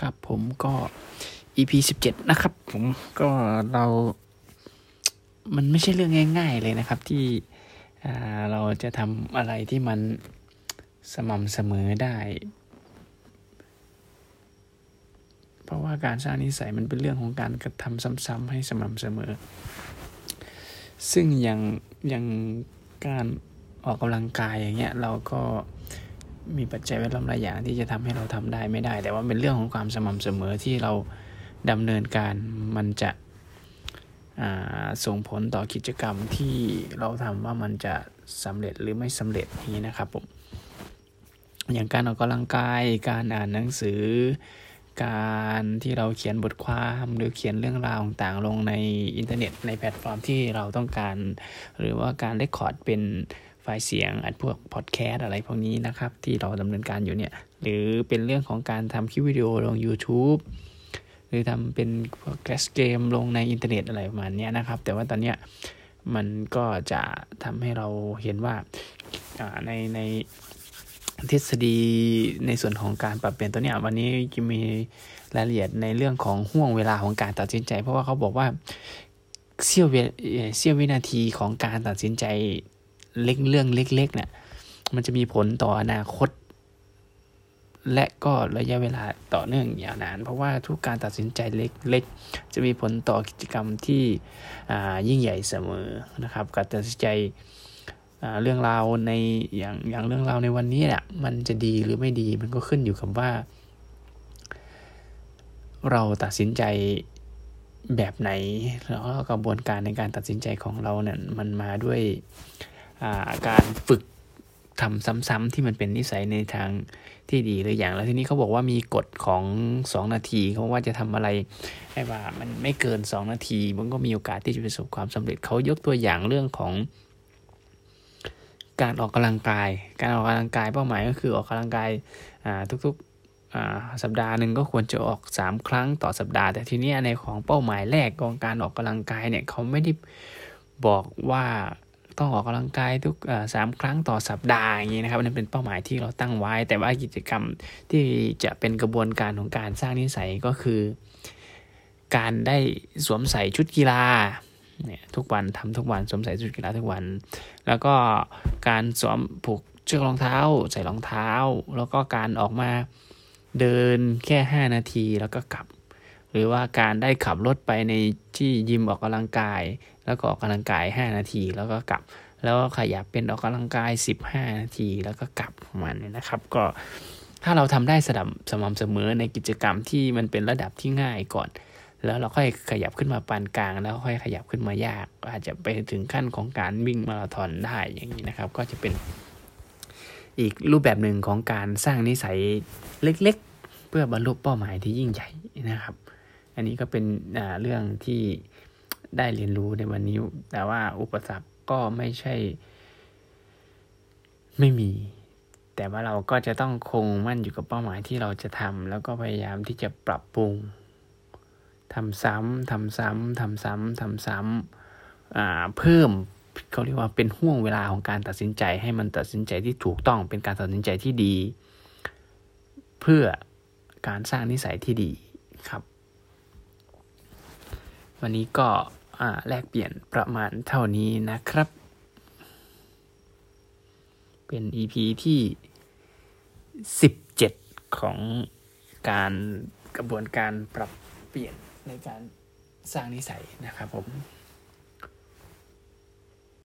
ครับผมก็ EP สิบเจ็ดนะครับ ผมก็เรา มันไม่ใช่เรื่องง่าย ๆ เลยนะครับ ที่เราจะทำอะไรที่มันสม่ำเสมอได้ เพราะว่าการสร้างนิสัยมันเป็นเรื่องของการกระทำซ้ำๆให้สม่ำเสมอ ซึ่งอย่างอย่างการออกกำลังกายอย่างเงี้ยเราก็ มีปัจจัยแวดล้อมหลายอย่างที่จะทำให้เราทำได้ไม่ได้ แต่ว่าเป็นเรื่องของความสม่ำเสมอที่เราดำเนินการมันจะส่งผลต่อกิจกรรมที่เราทำว่ามันจะสำเร็จหรือไม่สำเร็จนี้นะครับผมอย่างการออกกำลังกายการอ่านหนังสือ การที่เราเขียนบทความหรือเขียนเรื่องราวต่างๆลงในอินเทอร์เน็ตในแพลตฟอร์มที่เราต้องการ หรือว่าการ record เป็นไฟล์เสียงอัดพวกพอดแคสต์อะไรพวกนี้นะครับ ที่เราดำเนินการอยู่เนี่ย หรือเป็นเรื่องของการทำคลิปวิดีโอลง YouTube หรือทำเป็นพวก cast เกมลงในอินเทอร์เน็ตอะไรประมาณนี้นะครับ แต่ว่าตอนเนี้ยมันก็จะทำให้เราเห็นว่าในในทฤษฎีในส่วนของการปรับเปลี่ยนตัวเนี้ยวันนี้จะมีรายละเอียดในเรื่องของช่วงเวลาของการตัดสินใจ เพราะว่าเขาบอกว่าเสี้ยวเสี้ยววินาทีของการตัดสินใจ เล็กเรื่องเล็กๆเนี่ยมันจะมีผลต่ออนาคต และก็ระยะเวลาต่อเนื่องยาวนาน เพราะว่าทุกการตัดสินใจเล็กๆ จะมีผลต่อกิจกรรมที่ยิ่งใหญ่เสมอนะครับ การตัดสินใจเรื่องราวในอย่างอย่างเรื่องราวในวันนี้เนี่ยมันจะดีหรือไม่ดีมันก็ขึ้นอยู่กับว่า เราตัดสินใจแบบไหน แล้วกระบวนการในการตัดสินใจของเราเนี่ยมันมาด้วย การฝึกทำซ้ำๆที่มันเป็นนิสัยในทางที่ดีหรืออย่างแล้วทีนี้เขาบอกว่ามีกฎของ 2 นาทีเขาว่าจะทำอะไรให้ว่ามันไม่เกิน 2 นาที มันก็มีโอกาสที่จะประสบความสำเร็จเขายกตัวอย่างเรื่องของ การออกกำลังกาย การออกกำลังกายเป้าหมายก็คือออกกำลังกายทุกๆสัปดาห์หนึ่งก็ควรจะออก 3 ครั้งต่อสัปดาห์ แต่ทีนี้ในของเป้าหมายแรกของการออกกำลังกายเนี่ยเขาไม่ได้บอกว่า ต้องออกกำลังกายทุกสามครั้งต่อสัปดาห์อย่างนี้นะครับนั่นเป็นเป้าหมายที่เราตั้งไว้ แต่ว่ากิจกรรมที่จะเป็นกระบวนการของการสร้างนิสัยก็คือ การได้สวมใส่ชุดกีฬาเนี่ยทุกวันทำทุกวันสวมใส่ชุดกีฬาทุกวัน แล้วก็การสวมผูกเชือกรองเท้า ใส่รองเท้า แล้วก็การออกมาเดินแค่ 5 นาทีแล้วก็กลับ หรือว่าการได้ขับรถไปในที่ยิมออกกำลังกาย แล้วก็ออกกำลังกาย 5 นาที แล้วก็กลับ แล้วก็ขยับเป็นออกกำลังกาย 15 นาที แล้วก็กลับมาณนี้นะครับ ก็ถ้าเราทำได้สม่ำสม่ำเสมอในกิจกรรมที่มันเป็นระดับที่ง่ายก่อน แล้วเราค่อยขยับขึ้นมาปานกลาง แล้วค่อยขยับขึ้นมายาก อาจจะไปถึงขั้นของการวิ่งมาราธอนได้อย่างนี้นะครับ ก็จะเป็นอีกรูปแบบหนึ่งของการสร้างนิสัยเล็ก ๆ เพื่อบรรลุเป้าหมายที่ยิ่งใหญ่นะครับ อันนี้ก็เป็นเรื่องที่ได้เรียนรู้ในวันนี้ แต่ว่าอุปสรรคก็ไม่ใช่ ไม่มี แต่ว่าเราก็จะต้องคงมั่นอยู่กับเป้าหมายที่เราจะทำแล้วก็พยายามที่จะปรับปรุงทำซ้ำทำซ้ำทำซ้ำทำซ้ำเพิ่มเขาเรียกว่าเป็นห่วงเวลาของการตัดสินใจ ให้มันตัดสินใจที่ถูกต้องเป็นการตัดสินใจที่ดี เพื่อการสร้างนิสัยที่ดีครับ วันนี้ก็แลกเปลี่ยนประมาณเท่านี้นะครับ เป็น EP ที่ 17 ของการกระบวนการปรับเปลี่ยนในการสร้างนิสัยนะครับผม